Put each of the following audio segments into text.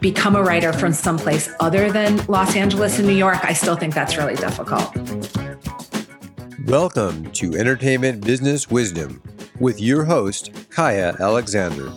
become a writer from someplace other than Los Angeles and New York, I still think that's really difficult. Welcome to Entertainment Business Wisdom with your host, Kaia Alexander.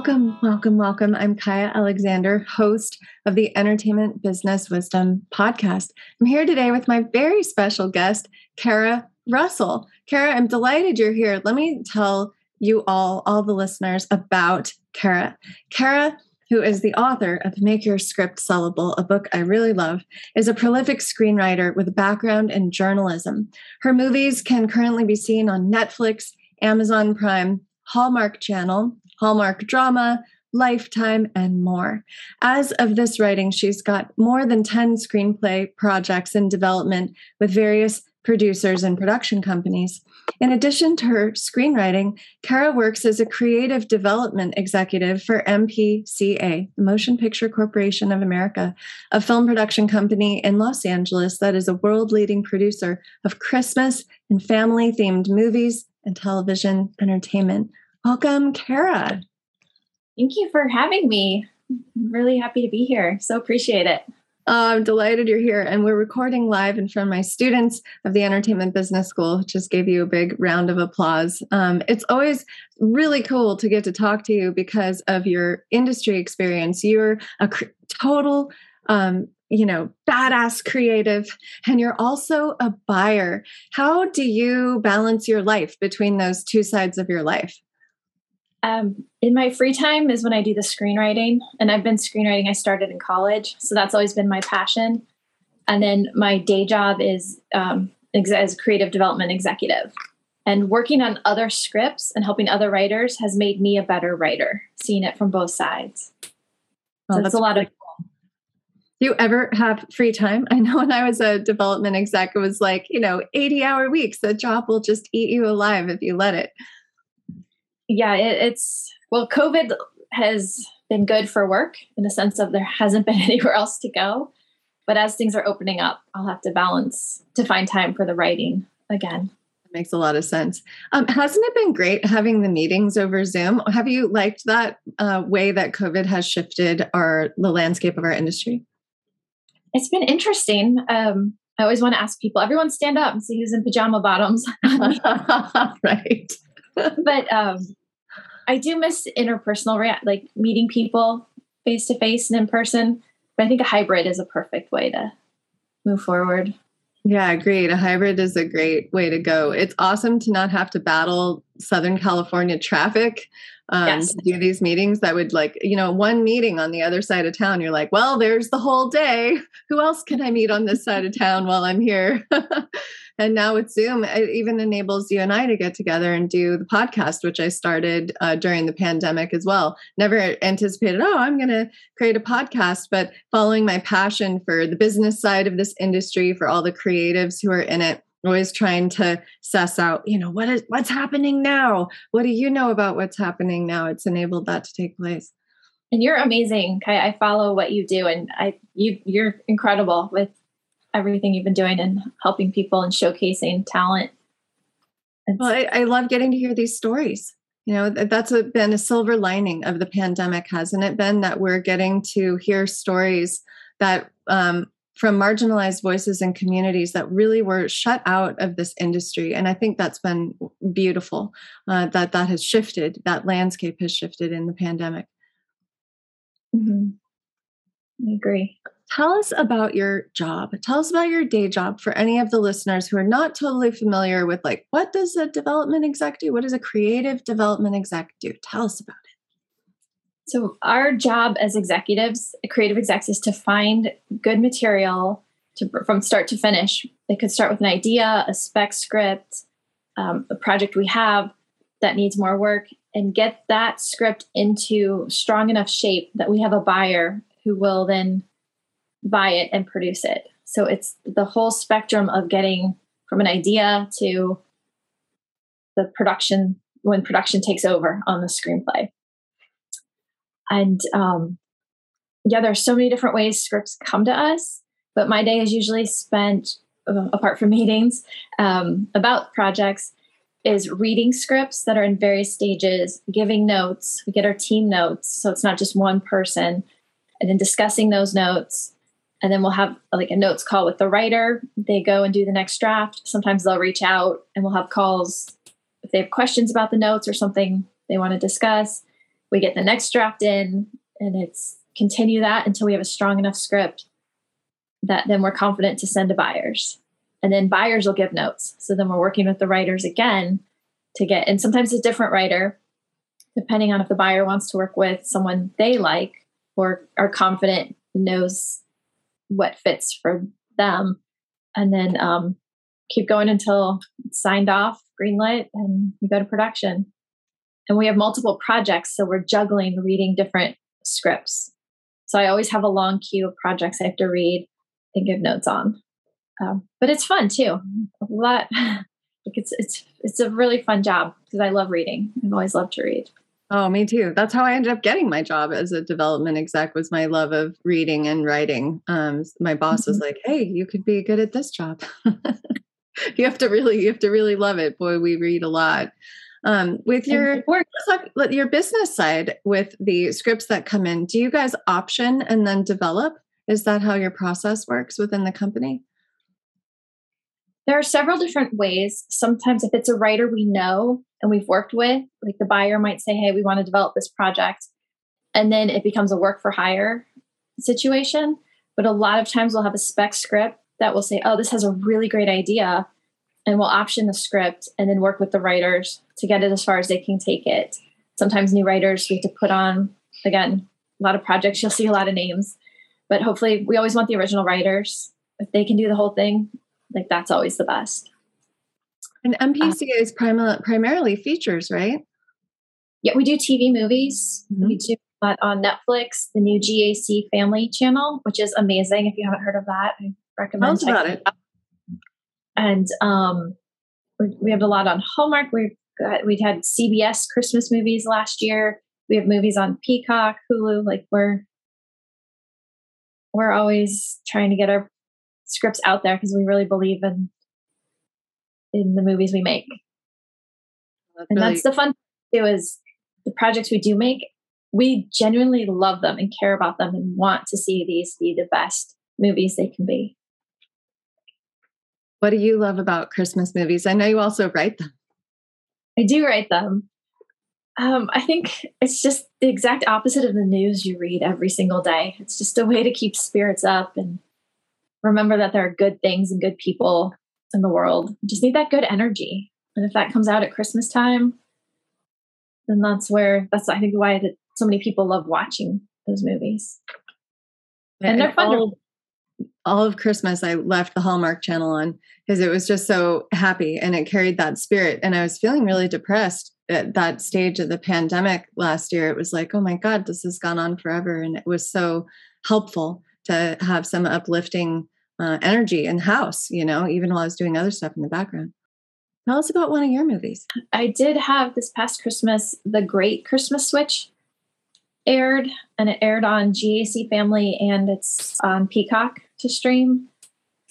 Welcome, welcome, welcome. I'm Kaia Alexander, host of the Entertainment Business Wisdom podcast. I'm here today with my very special guest, Cara Russell. Cara, I'm delighted you're here. Let me tell you all, all the listeners, about Cara. Cara, who is the author of Make Your Script Sellable, a book I really love, is a prolific screenwriter with a background in journalism. Her movies can currently be seen on Netflix, Amazon Prime, Hallmark Channel, Hallmark Drama, Lifetime, and more. As of this writing, she's got more than 10 screenplay projects in development with various producers and production companies. In addition to her screenwriting, Cara works as a creative development executive for MPCA, the Motion Picture Corporation of America, a film production company in Los Angeles that is a world leading producer of Christmas and family themed movies and television entertainment. Welcome, Cara. Thank you for having me. I'm really happy to be here. So appreciate it. Oh, I'm delighted you're here. And we're recording live in front of my students of the Entertainment Business School. Just gave you a big round of applause. Um, it's always really cool to get to talk to you because of your industry experience. You're a cr- total um, you know, badass creative, and you're also a buyer. How do you balance your life between those two sides of your life? Um, in my free time is when I do the screenwriting, and I've been screenwriting. I started in college, so that's always been my passion. And then my day job is um, as creative development executive. And working on other scripts and helping other writers has made me a better writer, seeing it from both sides. So it's a lot of do you ever have free time? I know when I was a development exec, it was like, you know, 80 hour weeks. The job will just eat you alive if you let it yeah, it, it's well, COVID has been good for work in the sense of there hasn't been anywhere else to go. But as things are opening up, I'll have to balance to find time for the writing again. That makes a lot of sense. Um, hasn't it been great having the meetings over Zoom? Have you liked that uh, way that COVID has shifted our the landscape of our industry? It's been interesting. Um, I always want to ask people, everyone stand up and see who's in pajama bottoms. right. but um, I do miss interpersonal, rea- like meeting people face to face and in person. But I think a hybrid is a perfect way to move forward. Yeah, agreed. A hybrid is a great way to go. It's awesome to not have to battle Southern California traffic um, yes. to do these meetings. That would like, you know, one meeting on the other side of town. You're like, well, there's the whole day. Who else can I meet on this side of town while I'm here? and now with zoom it even enables you and i to get together and do the podcast which i started uh, during the pandemic as well never anticipated oh i'm going to create a podcast but following my passion for the business side of this industry for all the creatives who are in it always trying to suss out you know what is what's happening now what do you know about what's happening now it's enabled that to take place and you're amazing I, I follow what you do and i you you're incredible with everything you've been doing and helping people and showcasing talent. It's- well, I, I, love getting to hear these stories. You know, that's a, been a silver lining of the pandemic, hasn't it been? That we're getting to hear stories that um, from marginalized voices and communities that really were shut out of this industry. And I think that's been beautiful uh, that that has shifted, that landscape has shifted in the pandemic. Mm-hmm. I agree. tell us about your job. Tell us about your day job for any of the listeners who are not totally familiar with like what does a development exec do? What does a creative development exec do? Tell us about it. So our job as executives, creative execs, is to find good material to, from start to finish. They could start with an idea, a spec script, um, a project we have that needs more work, and get that script into strong enough shape that we have a buyer who will then buy it and produce it. So it's the whole spectrum of getting from an idea to the production when production takes over on the screenplay. And um, yeah, there are so many different ways scripts come to us, but my day is usually spent, uh, apart from meetings, um, about projects, is reading scripts that are in various stages, giving notes. We get our team notes, so it's not just one person, and then discussing those notes. And then we'll have like a notes call with the writer. They go and do the next draft. Sometimes they'll reach out and we'll have calls if they have questions about the notes or something they want to discuss. We get the next draft in and it's continue that until we have a strong enough script that then we're confident to send to buyers. And then buyers will give notes. So then we're working with the writers again to get, and sometimes a different writer, depending on if the buyer wants to work with someone they like or are confident knows what fits for them. And then um, keep going until it's signed off, greenlit, and we go to production. And we have multiple projects, so we're juggling reading different scripts. So I always have a long queue of projects I have to read and give notes on. Um, but it's fun too. A lot. Like it's it's it's a really fun job because I love reading. I've always loved to read. Oh, me too. That's how I ended up getting my job as a development exec was my love of reading and writing. Um, my boss was mm-hmm. like, "Hey, you could be good at this job. you have to really, you have to really love it." Boy, we read a lot. Um, with your work, your business side, with the scripts that come in, do you guys option and then develop? Is that how your process works within the company? There are several different ways. Sometimes, if it's a writer we know and we've worked with, like the buyer might say, Hey, we want to develop this project. And then it becomes a work for hire situation. But a lot of times we'll have a spec script that will say, Oh, this has a really great idea. And we'll option the script and then work with the writers to get it as far as they can take it. Sometimes new writers we have to put on, again, a lot of projects, you'll see a lot of names. But hopefully, we always want the original writers. If they can do the whole thing, like that's always the best. And MPCA uh, is prim- primarily features, right? Yeah, we do TV movies. Mm-hmm. We do that on Netflix, the new GAC Family channel, which is amazing. If you haven't heard of that, I recommend Tell about it. And um, we, we have a lot on Hallmark. We've got, we had CBS Christmas movies last year. We have movies on Peacock, Hulu. Like we're we're always trying to get our scripts out there because we really believe in in the movies we make. That's and really- that's the fun too is the projects we do make, we genuinely love them and care about them and want to see these be the best movies they can be. What do you love about Christmas movies? I know you also write them. I do write them. Um, I think it's just the exact opposite of the news you read every single day. It's just a way to keep spirits up and remember that there are good things and good people in the world. You just need that good energy. And if that comes out at Christmas time, then that's where that's I think why that so many people love watching those movies. And, and they're fun. All, all of Christmas I left the Hallmark channel on because it was just so happy and it carried that spirit. And I was feeling really depressed at that stage of the pandemic last year. It was like, oh my God, this has gone on forever. And it was so helpful to have some uplifting uh, energy in house, you know, even while I was doing other stuff in the background. Tell us about one of your movies. I did have this past Christmas, The Great Christmas Switch aired, and it aired on GAC Family and it's on Peacock to stream.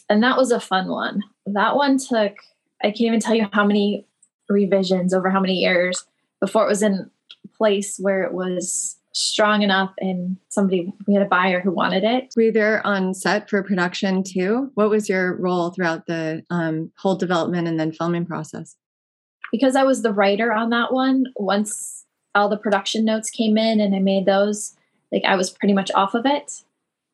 And that was a fun one. That one took, I can't even tell you how many revisions over how many years before it was in place where it was strong enough and somebody we had a buyer who wanted it were you there on set for production too what was your role throughout the um, whole development and then filming process because i was the writer on that one once all the production notes came in and i made those like i was pretty much off of it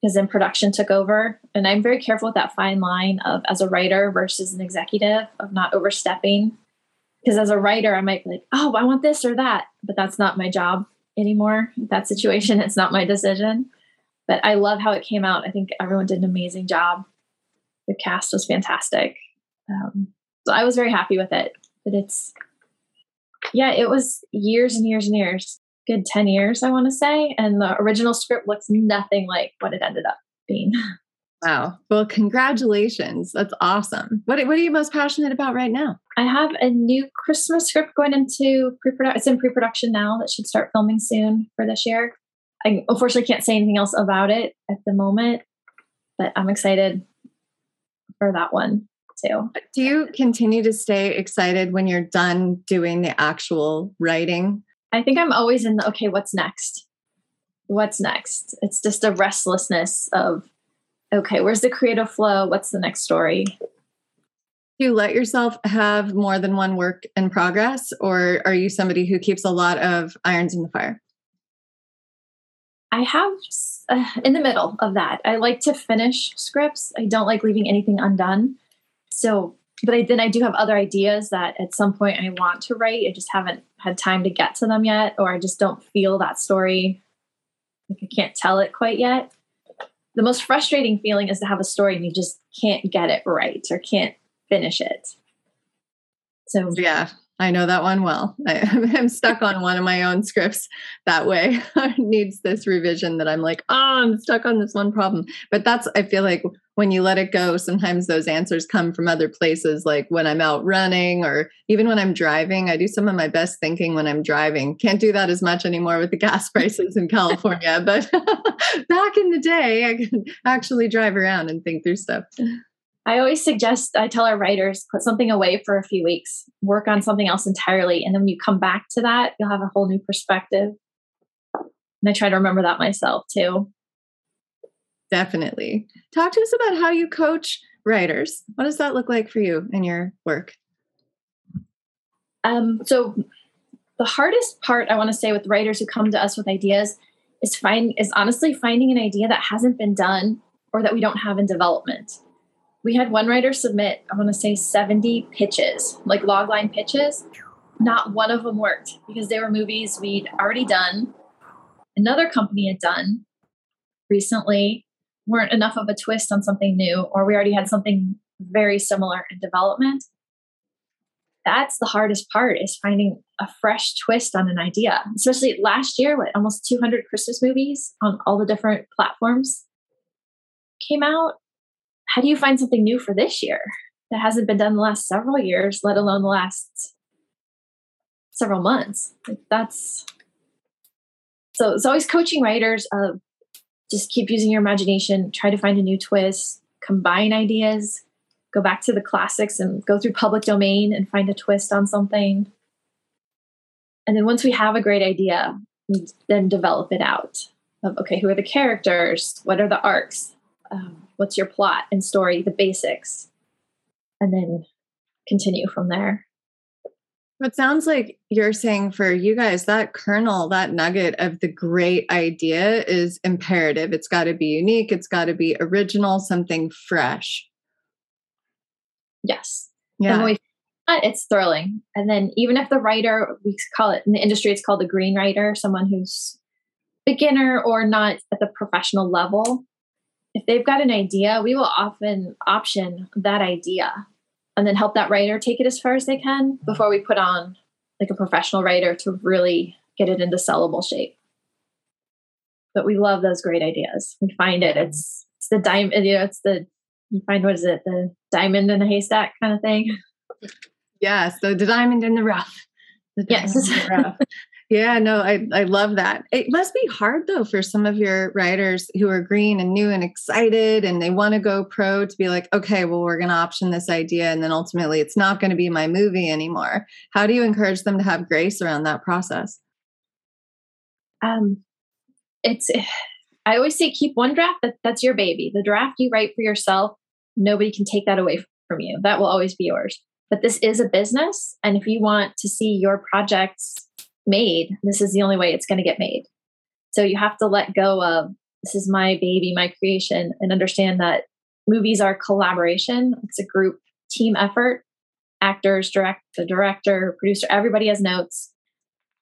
because then production took over. And I'm very careful with that fine line of as a writer versus an executive of not overstepping. Because as a writer, I might be like, oh, I want this or that, but that's not my job anymore. That situation, it's not my decision. But I love how it came out. I think everyone did an amazing job. The cast was fantastic. Um, so I was very happy with it. But it's, yeah, it was years and years and years, good 10 years, I want to say. And the original script looks nothing like what it ended up being. Wow. Well, congratulations. That's awesome. What, what are you most passionate about right now? I have a new Christmas script going into pre-production. It's in pre-production now that should start filming soon for this year. I unfortunately can't say anything else about it at the moment, but I'm excited for that one too. Do you continue to stay excited when you're done doing the actual writing? I think I'm always in the okay, what's next? What's next? It's just a restlessness of okay, where's the creative flow? What's the next story? Do you let yourself have more than one work in progress, or are you somebody who keeps a lot of irons in the fire? I have uh, in the middle of that. I like to finish scripts. I don't like leaving anything undone. So, but I, then I do have other ideas that at some point I want to write. I just haven't had time to get to them yet, or I just don't feel that story. Like I can't tell it quite yet the most frustrating feeling is to have a story and you just can't get it right or can't finish it. So yeah, I know that one well. I, am stuck on one of my own scripts that way. needs this revision that I'm like, oh, I'm stuck on this one problem. But that's, I feel like when you let it go, sometimes those answers come from other places, like when I'm out running or even when I'm driving. I do some of my best thinking when I'm driving. Can't do that as much anymore with the gas prices in California. But back in the day, I could actually drive around and think through stuff. I always suggest, I tell our writers, put something away for a few weeks, work on something else entirely. And then when you come back to that, you'll have a whole new perspective. And I try to remember that myself too. Definitely. Talk to us about how you coach writers. What does that look like for you in your work? Um, so the hardest part I want to say with writers who come to us with ideas is find is honestly finding an idea that hasn't been done or that we don't have in development we had one writer submit, I want to say 70 pitches, like logline pitches. Not one of them worked because they were movies we'd already done, another company had done recently, weren't enough of a twist on something new, or we already had something very similar in development. That's the hardest part is finding a fresh twist on an idea. Especially last year, what almost 200 Christmas movies on all the different platforms came out how do you find something new for this year that hasn't been done the last several years, let alone the last several months? Like that's so it's always coaching writers of just keep using your imagination, try to find a new twist, combine ideas, go back to the classics and go through public domain and find a twist on something. And then once we have a great idea, then develop it out of okay, who are the characters? What are the arcs? Um, what's your plot and story, the basics, and then continue from there. It sounds like you're saying for you guys, that kernel, that nugget of the great idea is imperative. It's got to be unique, it's got to be original, something fresh. Yes. Yeah. We, it's thrilling. And then even if the writer, we call it in the industry, it's called a green writer, someone who's beginner or not at the professional level, if they've got an idea, we will often option that idea and then help that writer take it as far as they can before we put on like a professional writer to really get it into sellable shape. But we love those great ideas. We find it. It's it's the diamond. You know, it's the you find what is it? The diamond in the haystack kind of thing. Yes, the, the diamond in the rough. The yes. The rough. Yeah, no, I, I love that. It must be hard though for some of your writers who are green and new and excited and they want to go pro to be like, okay, well, we're going to option this idea and then ultimately it's not going to be my movie anymore. How do you encourage them to have grace around that process? Um, it's, I always say keep one draft that, that's your baby. The draft you write for yourself, nobody can take that away from you. That will always be yours. But this is a business. And if you want to see your projects made, this is the only way it's going to get made. So you have to let go of this is my baby, my creation, and understand that movies are collaboration. It's a group team effort. Actors, direct the director, producer, everybody has notes.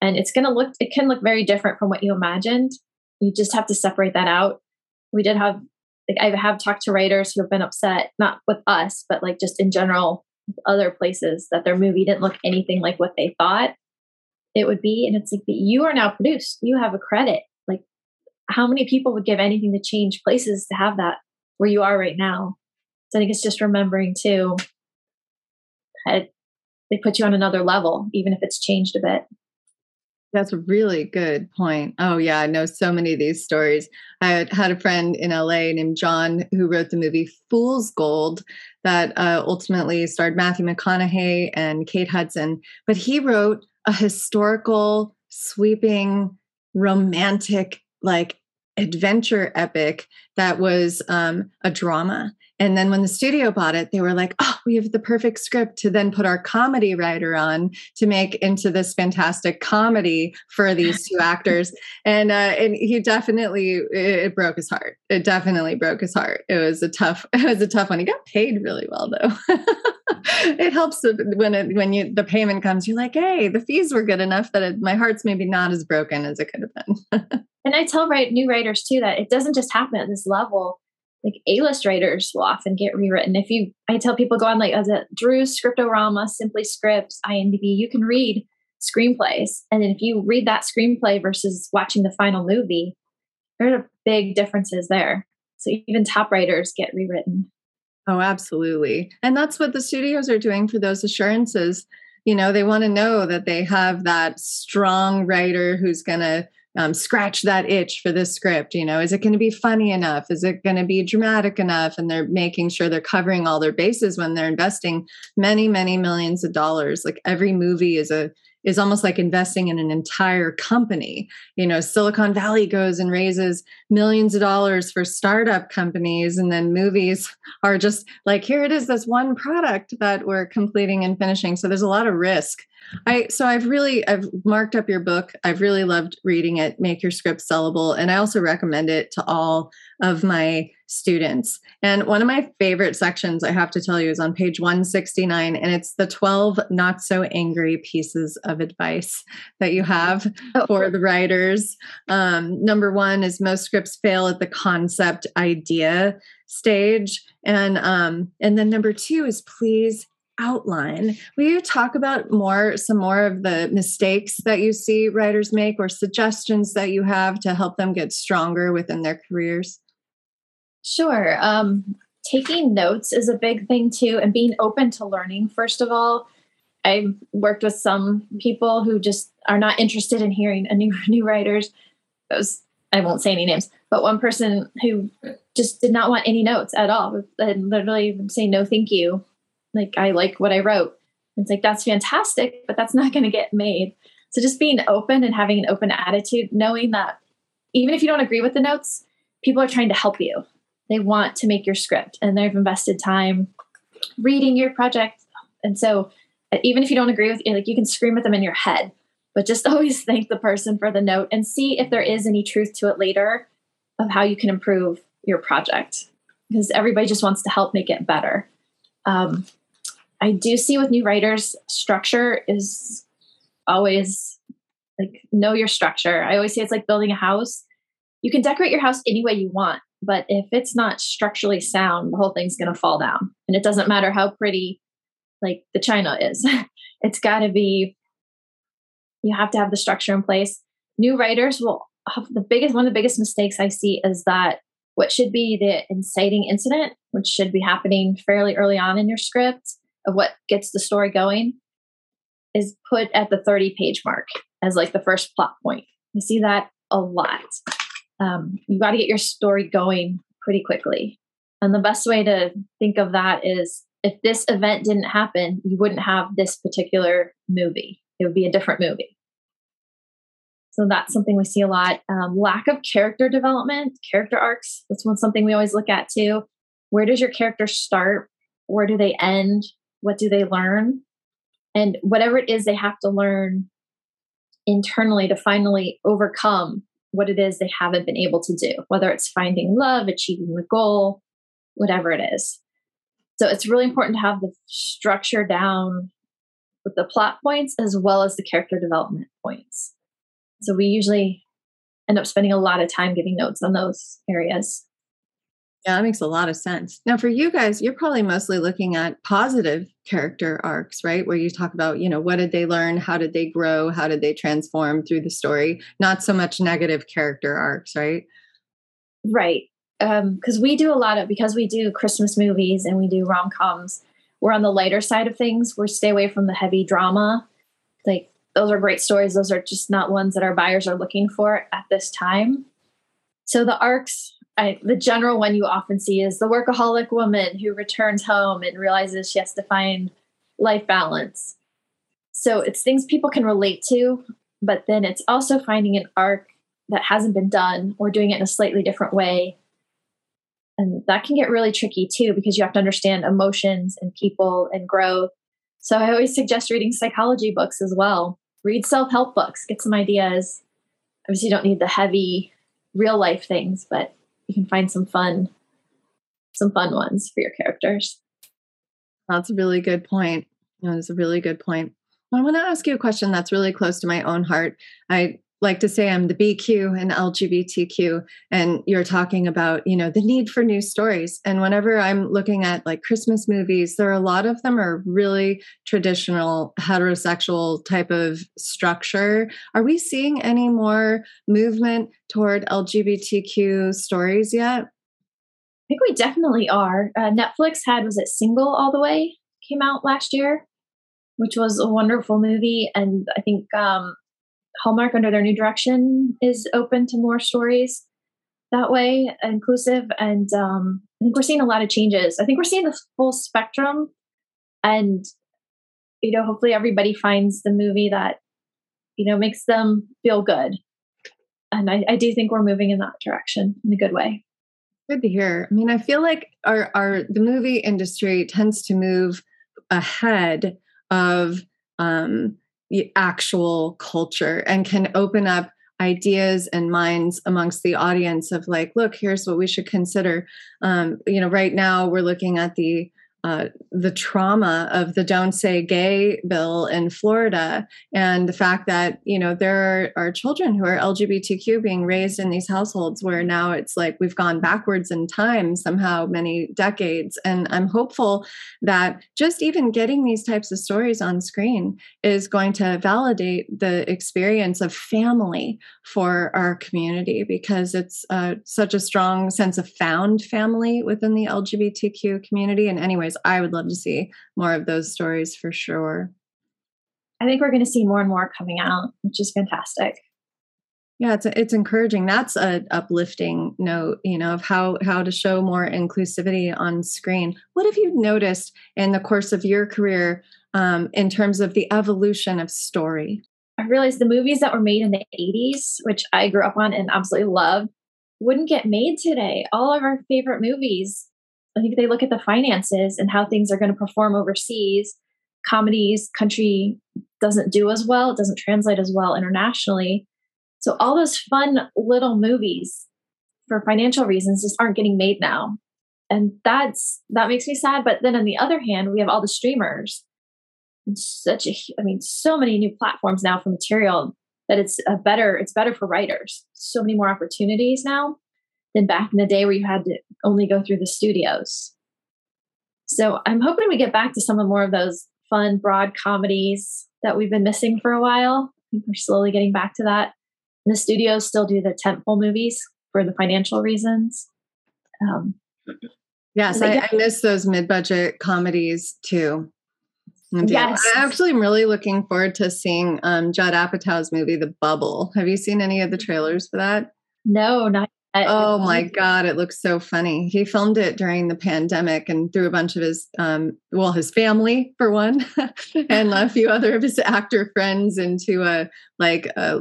And it's gonna look it can look very different from what you imagined. You just have to separate that out. We did have like I have talked to writers who have been upset, not with us, but like just in general other places that their movie didn't look anything like what they thought it would be. And it's like you are now produced. You have a credit. Like how many people would give anything to change places to have that where you are right now? So I think it's just remembering too that they put you on another level, even if it's changed a bit. That's a really good point. Oh, yeah, I know so many of these stories. I had a friend in LA named John who wrote the movie Fool's Gold that uh, ultimately starred Matthew McConaughey and Kate Hudson. But he wrote a historical, sweeping, romantic, like adventure epic that was um, a drama. And then when the studio bought it, they were like, oh, we have the perfect script to then put our comedy writer on to make into this fantastic comedy for these two actors. And uh, and he definitely it, broke his heart. It definitely broke his heart. It was a tough it was a tough one. He got paid really well though. it helps when it when you the payment comes. You're like, hey, the fees were good enough that it, my heart's maybe not as broken as it could have been. and I tell right new writers too that it doesn't just happen at this level like A-list writers will often get rewritten. If you, I tell people go on like as a Drew's Script-O-Rama, Simply Scripts, IMDb, you can read screenplays, and then if you read that screenplay versus watching the final movie, there are big differences there. So even top writers get rewritten. Oh, absolutely, and that's what the studios are doing for those assurances. You know, they want to know that they have that strong writer who's going to um, scratch that itch for this script you know is it going to be funny enough is it going to be dramatic enough and they're making sure they're covering all their bases when they're investing many many millions of dollars like every movie is a is almost like investing in an entire company. You know, Silicon Valley goes and raises millions of dollars for startup companies, and then movies are just like, here it is, this one product that we're completing and finishing. So there's a lot of risk I so I've really I've marked up your book. I've really loved reading it. Make your script sellable, and I also recommend it to all of my students. And one of my favorite sections, I have to tell you, is on page 169, and it's the 12 not so angry pieces of advice that you have oh. for the writers. Um, number one is most scripts fail at the concept idea stage, and um, and then number two is please outline. Will you talk about more some more of the mistakes that you see writers make or suggestions that you have to help them get stronger within their careers? Sure. Um, taking notes is a big thing too and being open to learning first of all. I've worked with some people who just are not interested in hearing a new new writers. Was i won't say any names but one person who just did not want any notes at all and literally say no thank you like I like what I wrote. It's like that's fantastic, but that's not going to get made. So just being open and having an open attitude, knowing that even if you don't agree with the notes, people are trying to help you. They want to make your script and they've invested time reading your project. And so uh, even if you don't agree with it, like you can scream at them in your head, but just always thank the person for the note and see if there is any truth to it later of how you can improve your project because everybody just wants to help make it better. Um, I do see with new writers, structure is always like know your structure. I always say it's like building a house. You can decorate your house any way you want, but if it's not structurally sound, the whole thing's going to fall down. And it doesn't matter how pretty like the china is. it's got to be you have to have the structure in place. New writers will have the biggest one of the biggest mistakes I see is that what should be the inciting incident, which should be happening fairly early on in your script, of what gets the story going is put at the 30 page mark as like the first plot point. You see that a lot. Um, you got to get your story going pretty quickly. And the best way to think of that is if this event didn't happen, you wouldn't have this particular movie. It would be a different movie. So that's something we see a lot. Um, lack of character development, character arcs. That's one something we always look at too. Where does your character start? Where do they end? What do they learn? And whatever it is they have to learn internally to finally overcome what it is they haven't been able to do, whether it's finding love, achieving the goal, whatever it is. So it's really important to have the structure down with the plot points as well as the character development points. So we usually end up spending a lot of time giving notes on those areas. Yeah, that makes a lot of sense. Now, for you guys, you're probably mostly looking at positive character arcs, right? Where you talk about, you know, what did they learn? How did they grow? How did they transform through the story? Not so much negative character arcs, right? Right. Because um, we do a lot of, because we do Christmas movies and we do rom coms, we're on the lighter side of things. We stay away from the heavy drama. Like, those are great stories. Those are just not ones that our buyers are looking for at this time. So the arcs I, the general one you often see is the workaholic woman who returns home and realizes she has to find life balance. So it's things people can relate to, but then it's also finding an arc that hasn't been done or doing it in a slightly different way. And that can get really tricky too because you have to understand emotions and people and growth. So I always suggest reading psychology books as well. Read self help books, get some ideas. Obviously, you don't need the heavy real life things, but you can find some fun some fun ones for your characters. That's a really good point. That's a really good point. I want to ask you a question that's really close to my own heart. I like to say I'm the BQ and LGBTQ, and you're talking about, you know, the need for new stories. And whenever I'm looking at like Christmas movies, there are a lot of them are really traditional heterosexual type of structure. Are we seeing any more movement toward LGBTQ stories yet? I think we definitely are. Uh, Netflix had was it Single All the Way came out last year, which was a wonderful movie, and I think um, Hallmark, under their new direction, is open to more stories that way, inclusive. And um, I think we're seeing a lot of changes. I think we're seeing the full spectrum. And, you know, hopefully everybody finds the movie that, you know, makes them feel good. And I, I do think we're moving in that direction in a good way. Good to hear. I mean, I feel like our, our the movie industry tends to move ahead of um, actual culture and can open up ideas and minds amongst the audience of like look here's what we should consider. Um, you know right now we're looking at the uh, the trauma of the don't say gay bill in Florida and the fact that you know there are, are, children who are LGBTQ being raised in these households where now it's like we've gone backwards in time somehow many decades. And I'm hopeful that just even getting these types of stories on screen is going to validate the experience of family for our community because it's uh, such a strong sense of found family within the LGBTQ community. And anyways I would love to see more of those stories for sure. I think we're going to see more and more coming out, which is fantastic. Yeah, it's it's encouraging. That's a uplifting note, you know, of how how to show more inclusivity on screen. What have you noticed in the course of your career um, in terms of the evolution of story? I realized the movies that were made in the 80s, which I grew up on and absolutely loved, wouldn't get made today. All of our favorite movies I think they look at the finances and how things are going to perform overseas. Comedies, country doesn't do as well, it doesn't translate as well internationally. So all those fun little movies for financial reasons just aren't getting made now. And that's that makes me sad. But then on the other hand, we have all the streamers. such a I mean, so many new platforms now for material that it's a better, it's better for writers. So many more opportunities now than back in the day where you had to only go through the studios. So I'm hoping we get back to some of more of those fun, broad comedies that we've been missing for a while. I think we're slowly getting back to that. And the studios still do the tentpole movies for the financial reasons. Um, yes, I, I miss those mid-budget comedies too. Yes. I actually am really looking forward to seeing um, Judd Apatow's movie, The Bubble. Have you seen any of the trailers for that? No, not oh my god it looks so funny he filmed it during the pandemic and threw a bunch of his um, well his family for one and a few other of his actor friends into a like a,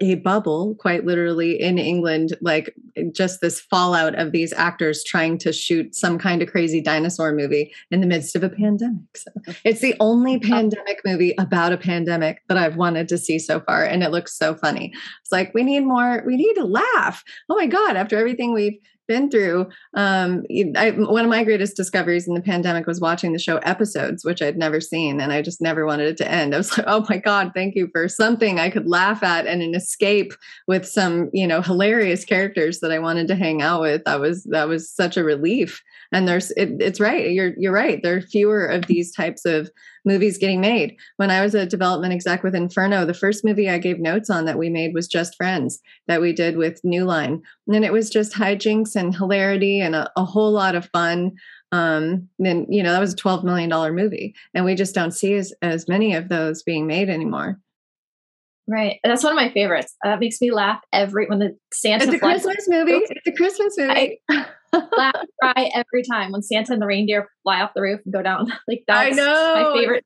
a, bubble quite literally in england like just this fallout of these actors trying to shoot some kind of crazy dinosaur movie in the midst of a pandemic. So it's the only pandemic movie about a pandemic that I've wanted to see so far. And it looks so funny. It's like, we need more, we need to laugh. Oh my God, after everything we've been through. Um, I, one of my greatest discoveries in the pandemic was watching the show Episodes, which I'd never seen, and I just never wanted it to end. I was like, "Oh my god, thank you for something I could laugh at and an escape with some, you know, hilarious characters that I wanted to hang out with." That was that was such a relief. And there's, it, it's right. You're you're right. There are fewer of these types of movies getting made. When I was a development exec with Inferno, the first movie I gave notes on that we made was Just Friends that we did with New Line. And it was just hijinks and hilarity and a, a whole lot of fun. Um, and you know, that was a $12 million movie. And we just don't see as, as many of those being made anymore. Right. That's one of my favorites. That makes me laugh every when the Santa It's a Christmas movie. It's a Christmas movie. I laugh cry every time when Santa and the reindeer fly off the roof and go down. Like that's I know. my favorite.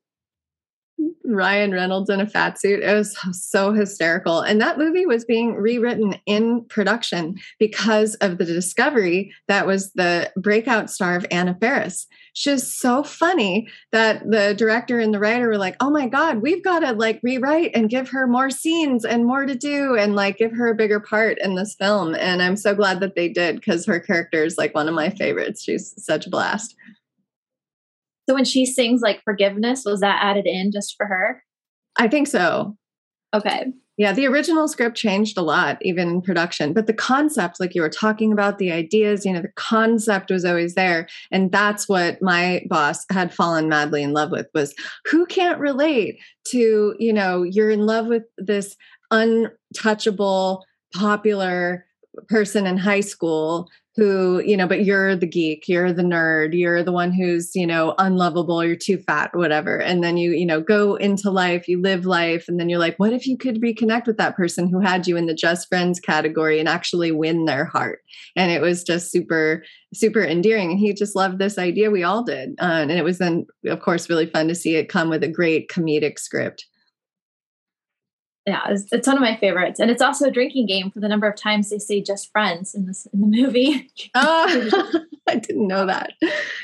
Ryan Reynolds in a fat suit. It was so hysterical. And that movie was being rewritten in production because of the discovery that was the breakout star of Anna Faris. She's so funny that the director and the writer were like, oh my God, we've got to like rewrite and give her more scenes and more to do and like give her a bigger part in this film. And I'm so glad that they did because her character is like one of my favorites. She's such a blast. So when she sings like forgiveness, was that added in just for her? I think so. Okay. Yeah, the original script changed a lot, even in production. But the concept, like you were talking about, the ideas, you know, the concept was always there. And that's what my boss had fallen madly in love with was who can't relate to, you know, you're in love with this untouchable, popular person in high school who you know but you're the geek you're the nerd you're the one who's you know unlovable you're too fat whatever. And then you you know go into life you live life and then you're like what if you could reconnect with that person who had you in the just friends category and actually win their heart? And it was just super super endearing. And he just loved this idea. We all did. Uh, and it was then of course really fun to see it come with a great comedic script yeah, it's, it's, one of my favorites, and it's also a drinking game for the number of times they say "just friends" in this in the movie. oh, I didn't know that.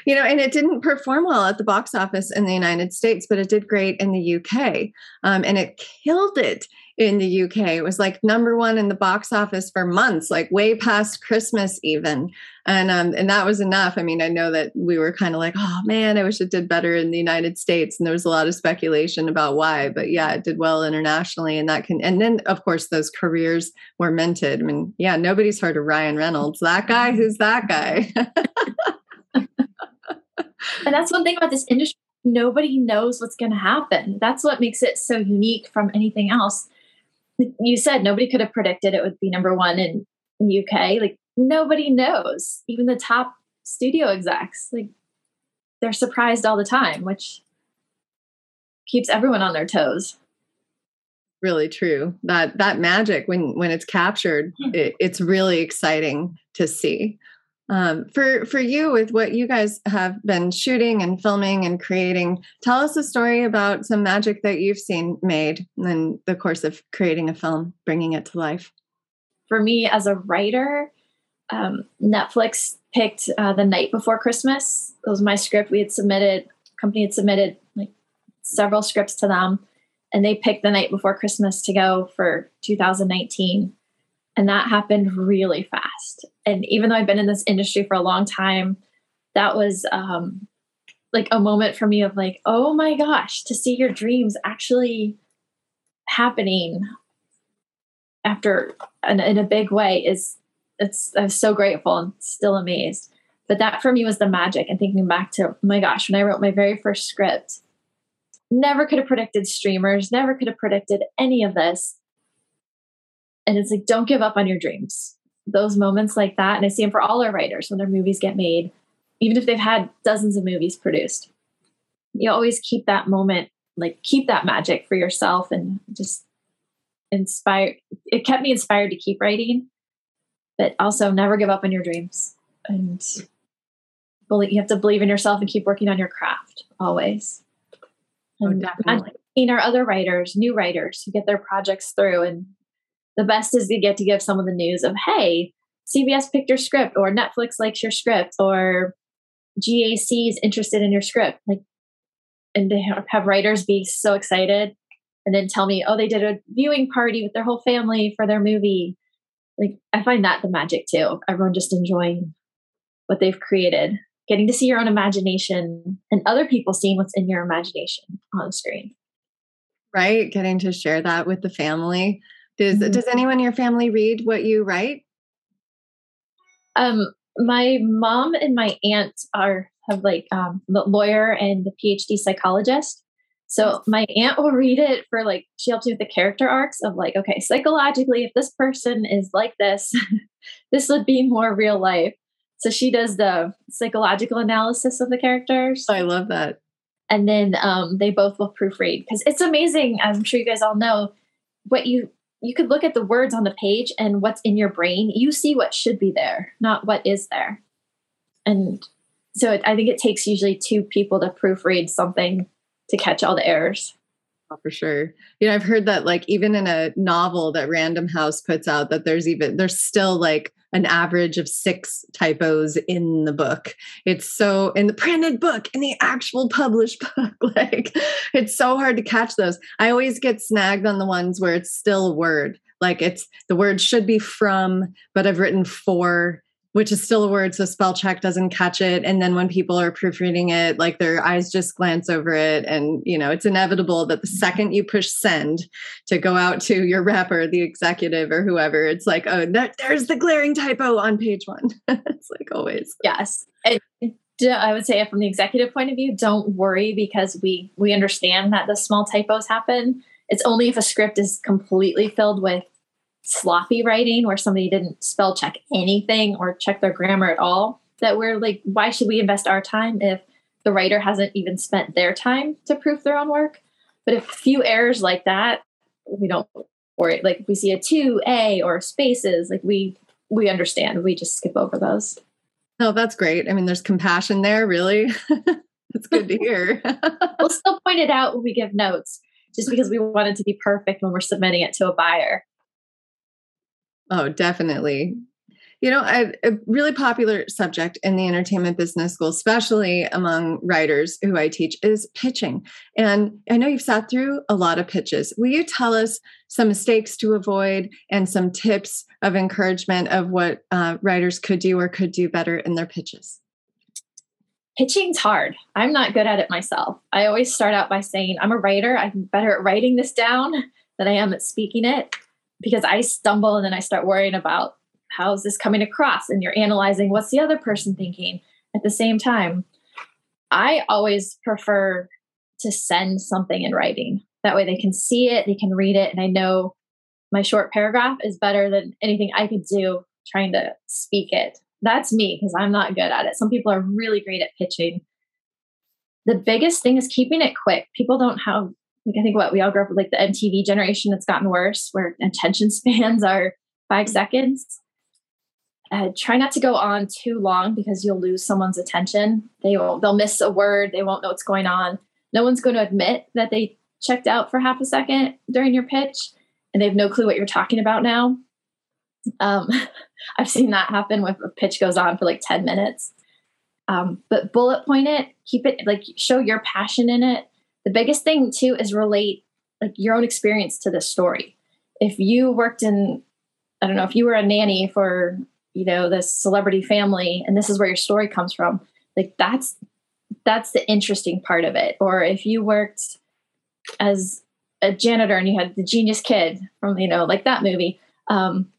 You know, and it didn't perform well at the box office in the United States, but it did great in the UK, um, and it killed it in the UK. It was like number one in the box office for months, like way past Christmas even. And um, and that was enough. I mean, I know that we were kind of like, oh man, I wish it did better in the United States. And there was a lot of speculation about why. But yeah, it did well internationally. And that can and then of course those careers were minted. I mean, yeah, nobody's heard of Ryan Reynolds. That guy, who's that guy? and that's one thing about this industry nobody knows what's going to happen. That's what makes it so unique from anything else you said nobody could have predicted it would be number one in the UK. Like nobody knows. Even the top studio execs, like they're surprised all the time, which keeps everyone on their toes. Really true. That that magic when when it's captured, hmm. it, it's really exciting to see. Um, for for you, with what you guys have been shooting and filming and creating, tell us a story about some magic that you've seen made in the course of creating a film, bringing it to life. For me, as a writer, um, Netflix picked uh, the Knight before Christmas. It was my script. We had submitted, company had submitted like several scripts to them, and they picked the Knight before Christmas to go for 2019. And that happened really fast. And even though I've been in this industry for a long time, that was um, like a moment for me of like, oh my gosh, to see your dreams actually happening after in, in a big way is it's I'm so grateful and still amazed. But that for me was the magic. And thinking back to, oh my gosh, when I wrote my very first script, never could have predicted streamers, never could have predicted any of this. And it's like, don't give up on your dreams. Those moments like that, and I see them for all our writers when their movies get made, even if they've had dozens of movies produced. You always keep that moment, like keep that magic for yourself and just inspire. It kept me inspired to keep writing, but also never give up on your dreams. And believe, you have to believe in yourself and keep working on your craft always. Oh, And definitely. seeing our other writers, new writers who get their projects through and the best is to get to give someone the news of, hey, CBS picked your script or Netflix likes your script or GAC is interested in your script. Like, and they have writers be so excited and then tell me, oh, they did a viewing party with their whole family for their movie. Like, I find that the magic too. Everyone just enjoying what they've created, getting to see your own imagination and other people seeing what's in your imagination on the screen. Right. Getting to share that with the family. Does, mm-hmm. does anyone in your family read what you write? Um, my mom and my aunt are have like um, the lawyer and the PhD psychologist. So my aunt will read it for like she helps me with the character arcs of like, okay, psychologically, if this person is like this, this would be more real life. So she does the psychological analysis of the characters. I love that. And then um, they both will proofread because it's amazing. I'm sure you guys all know what you you could look at the words on the page and what's in your brain. You see what should be there, not what is there. And so it, I think it takes usually two people to proofread something to catch all the errors. Oh, for sure. You know, I've heard that like even in a novel that Random House puts out, that there's even there's still like an average of six typos in the book. It's so in the printed book, in the actual published book, like it's so hard to catch those. I always get snagged on the ones where it's still a word. Like it's the word should be from, but I've written for which is still a word so spell check doesn't catch it. And then when people are proofreading it like their eyes just glance over it. And you know it's inevitable that the second you push send to go out to your rep or the executive or whoever it's like oh there's the glaring typo on page one. It's like always. Yes. I would say from the executive point of view, don't worry because we we understand that the small typos happen. It's only if a script is completely filled with sloppy writing where somebody didn't spell check anything or check their grammar at all that we're like why should we invest our time if the writer hasn't even spent their time to proof their own work? But if a few errors like that we don't worry. Like if we see a 2a or spaces like we we understand. We just skip over those. No that's great. I mean there's compassion there really. That's good to hear. We'll still point it out when we give notes just because we want it to be perfect when we're submitting it to a buyer Oh, definitely. You know, a, really popular subject in the entertainment business school, especially among writers who I teach, is pitching. And I know you've sat through a lot of pitches. Will you tell us some mistakes to avoid and some tips of encouragement of what uh, writers could do or could do better in their pitches? Pitching's hard. I'm not good at it myself. I always start out by saying, I'm a writer. I'm better at writing this down than I am at speaking it because I stumble and then I start worrying about how is this coming across and you're analyzing what's the other person thinking at the same time. I always prefer to send something in writing. That way they can see it, they can read it, and I know my short paragraph is better than anything I could do trying to speak it. That's me because I'm not good at it. Some people are really great at pitching. The biggest thing is keeping it quick. People don't have like I think what we all grew up with like the MTV generation that's gotten worse, where attention spans are five seconds. Uh, try not to go on too long because you'll lose someone's attention. They will they'll miss a word. They won't know what's going on. No one's going to admit that they checked out for half a second during your pitch, and they have no clue what you're talking about now. Um, I've seen that happen when a pitch goes on for like ten minutes. Um, but bullet point it, keep it like show your passion in it the biggest thing too is relate like your own experience to this story. If you worked in, I don't know, if you were a nanny for, you know, this celebrity family and this is where your story comes from, like that's that's the interesting part of it. Or if you worked as a janitor and you had the genius kid from, you know, like that movie. Um,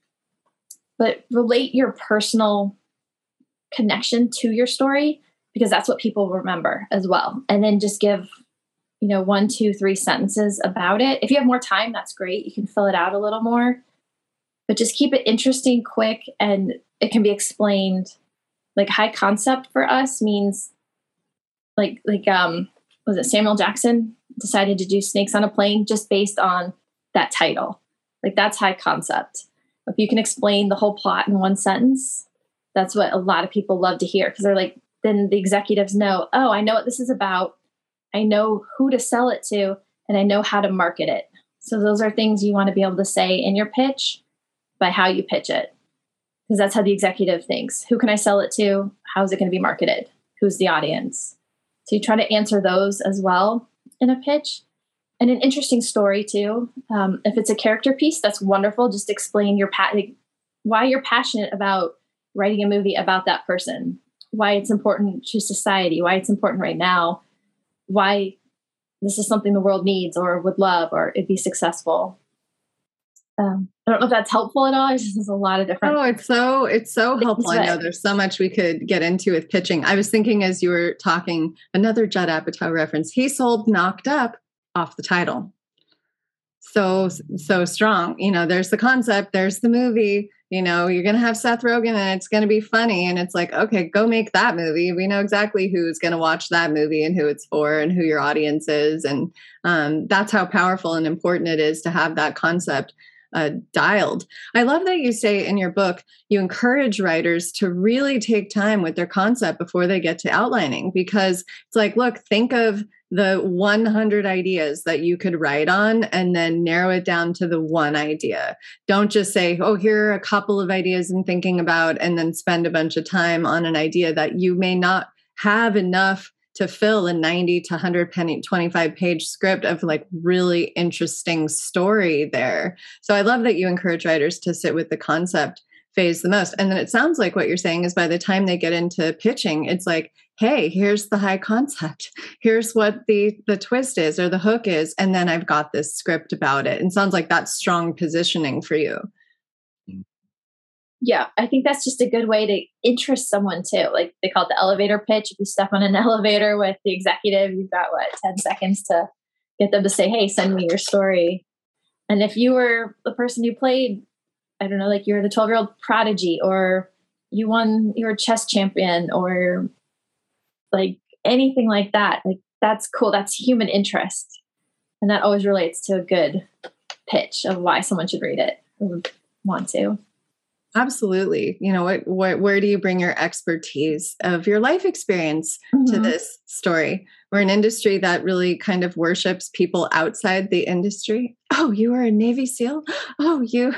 but relate your personal connection to your story because that's what people remember as well. And then just give you know, one, two, three sentences about it. If you have more time, that's great. You can fill it out a little more, but just keep it interesting, quick, and it can be explained. Like high concept for us means like like um was it Samuel Jackson decided to do Snakes on a Plane just based on that title. Like that's high concept. If you can explain the whole plot in one sentence, that's what a lot of people love to hear because they're like, then the executives know, oh, I know what this is about. I know who to sell it to, and I know how to market it. So those are things you want to be able to say in your pitch by how you pitch it. because that's how the executive thinks. Who can I sell it to? How is it going to be marketed? Who's the audience? So you try to answer those as well in a pitch. And an interesting story too. Um, if it's a character piece, that's wonderful. Just explain your why you're passionate about writing a movie about that person, why it's important to society, why it's important right now, why this is something the world needs or would love or it'd be successful. Um, I don't know if that's helpful at all. It's just a lot of different. Oh, it's so it's so helpful. I know there's so much we could get into with pitching. I was thinking as you were talking, another Judd Apatow reference. He sold "Knocked Up" off the title. So so strong. You know, there's the concept. There's the movie. You know, you're gonna have Seth Rogen, and it's gonna be funny. And it's like, okay, go make that movie. We know exactly who's gonna watch that movie and who it's for, and who your audience is. And um, that's how powerful and important it is to have that concept uh, dialed. I love that you say in your book you encourage writers to really take time with their concept before they get to outlining because it's like, look, think of the 100 ideas that you could write on and then narrow it down to the one idea. Don't just say, oh, here are a couple of ideas I'm thinking about, and then spend a bunch of time on an idea that you may not have enough to fill a 90 to 125 page script of like really interesting story there. So I love that you encourage writers to sit with the concept phase the most. And then it sounds like what you're saying is by the time they get into pitching, it's like, hey, here's the high concept. Here's what the the twist is or the hook is, and then I've got this script about it. And sounds like that's strong positioning for you yeah, I think that's just a good way to interest someone too. Like they call it the elevator pitch. If you step on an elevator with the executive, you've got what, 10 seconds to get them to say, hey, send me your story. And if you were the person who played, I don't know, like you're the 12 year old prodigy or you won, you're chess champion or like anything like that, like that's cool. That's human interest. And that always relates to a good pitch of why someone should read it or want to. Absolutely. You know, what, what, where do you bring your expertise of your life experience mm-hmm. to this story? We're an industry that really kind of worships people outside the industry. Oh, you were a Navy SEAL? Oh, you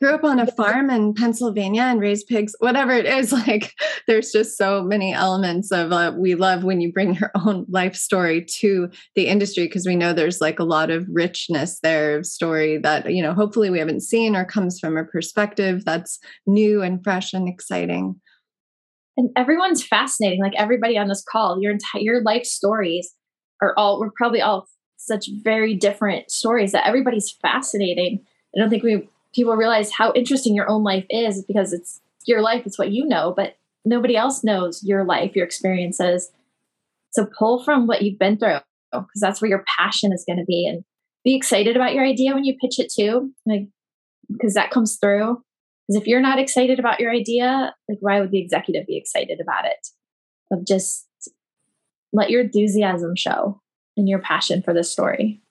grew up on a farm in Pennsylvania and raised pigs, whatever it is. Like, there's just so many elements of uh, we love when you bring your own life story to the industry because we know there's like a lot of richness there of story that, you know, hopefully we haven't seen or comes from a perspective that's new and fresh and exciting and everyone's fascinating. Like everybody on this call, your entire life stories are all we're probably all such very different stories that everybody's fascinating. I don't think we people realize how interesting your own life is because it's your life, it's what you know, but nobody else knows your life, your experiences. So pull from what you've been through because that's where your passion is going to be and be excited about your idea when you pitch it too. Like because that comes through because if you're not excited about your idea, like why would the executive be excited about it? Of just let your enthusiasm show and your passion for the story.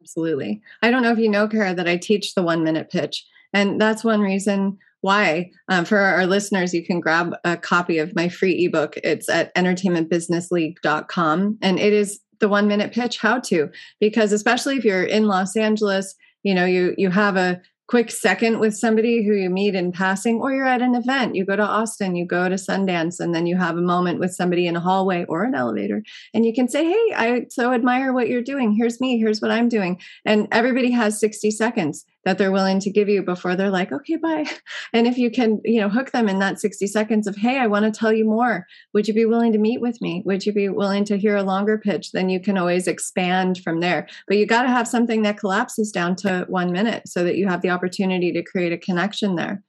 Absolutely. I don't know if you know, Cara, that I teach the one minute pitch. And that's one reason why. Um, for our listeners, you can grab a copy of my free ebook. It's at entertainmentbusinessleague.com. And it is the one minute pitch how to, because especially if you're in Los Angeles, you know, you you have a quick second with somebody who you meet in passing, or you're at an event, you go to Austin, you go to Sundance, and then you have a moment with somebody in a hallway or an elevator, and you can say, Hey, I so admire what you're doing. Here's me, here's what I'm doing. And everybody has 60 seconds that they're willing to give you before they're like, okay, bye. And if you can, you know, hook them in that 60 seconds of, hey, I want to tell you more. Would you be willing to meet with me? Would you be willing to hear a longer pitch? Then you can always expand from there. But you got to have something that collapses down to one minute so that you have the opportunity to create a connection there.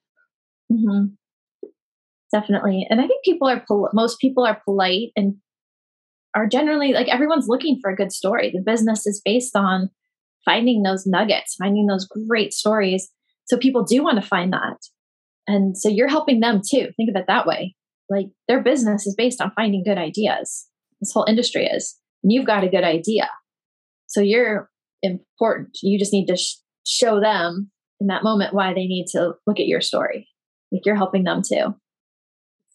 Mm-hmm. Definitely. And I think people are, pol- most people are polite and are generally like everyone's looking for a good story. The business is based on finding those nuggets, finding those great stories. So people do want to find that. And so you're helping them too. Think of it that way. Like their business is based on finding good ideas. This whole industry is. And you've got a good idea. So you're important. You just need to sh- show them in that moment why they need to look at your story. Like you're helping them too.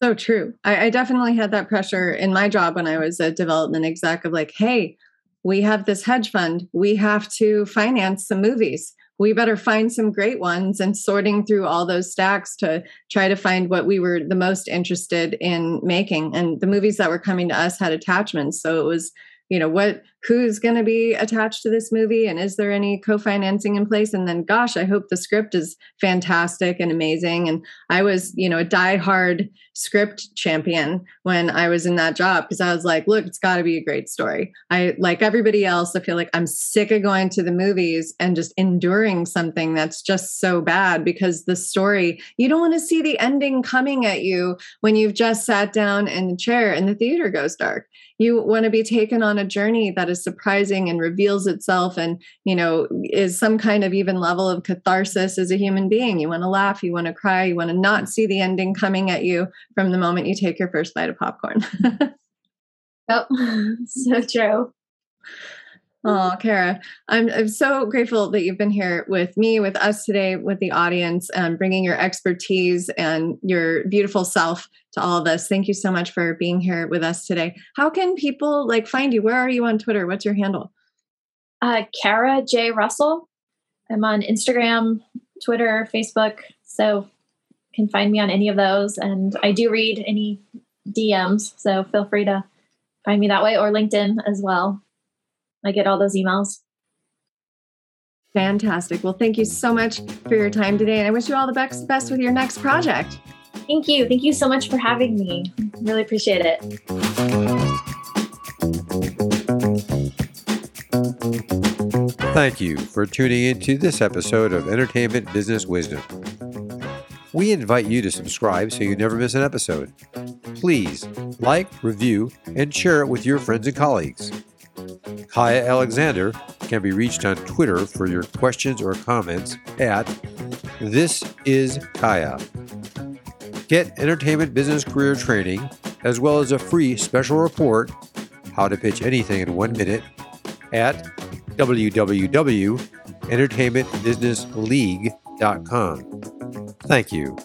So true. I, I, definitely had that pressure in my job when I was a development exec of like, hey, we have this hedge fund. We have to finance some movies. we better find some great ones and sorting through all those stacks to try to find what we were the most interested in making. And the movies that were coming to us had attachments. So it was you know what who's going to be attached to this movie and is there any co-financing in place? And then gosh i hope the script is fantastic and amazing. And i was you know a die-hard script champion when i was in that job because i was like look it's got to be a great story. I like everybody else i feel like i'm sick of going to the movies and just enduring something that's just so bad because the story you don't want to see the ending coming at you when you've just sat down in the chair and the theater goes dark. You want to be taken on a journey that is surprising and reveals itself and you know is some kind of even level of catharsis as a human being. You want to laugh you want to cry you want to not see the ending coming at you from the moment you take your first bite of popcorn. Oh so true. Oh, Cara, I'm, I'm so grateful that you've been here with me, with us today, with the audience, and bringing your expertise and your beautiful self to all of us. Thank you so much for being here with us today. How can people like find you? Where are you on Twitter? What's your handle? Uh, Cara J Russell. I'm on Instagram, Twitter, Facebook, so can find me on any of those. And I do read any DMs, so feel free to find me that way or LinkedIn as well. I get all those emails. Fantastic. Well, thank you so much for your time today. And I wish you all the best, best with your next project. Thank you. Thank you so much for having me. Really appreciate it. Thank you for tuning into this episode of Entertainment Business Wisdom. We invite you to subscribe so you never miss an episode. Please like, review, and share it with your friends and colleagues. Kaia Alexander can be reached on Twitter for your questions or comments at This is Kaia. Get entertainment business career training as well as a free special report, How to Pitch Anything in One Minute, at www.entertainmentbusinessleague.com. Thank you.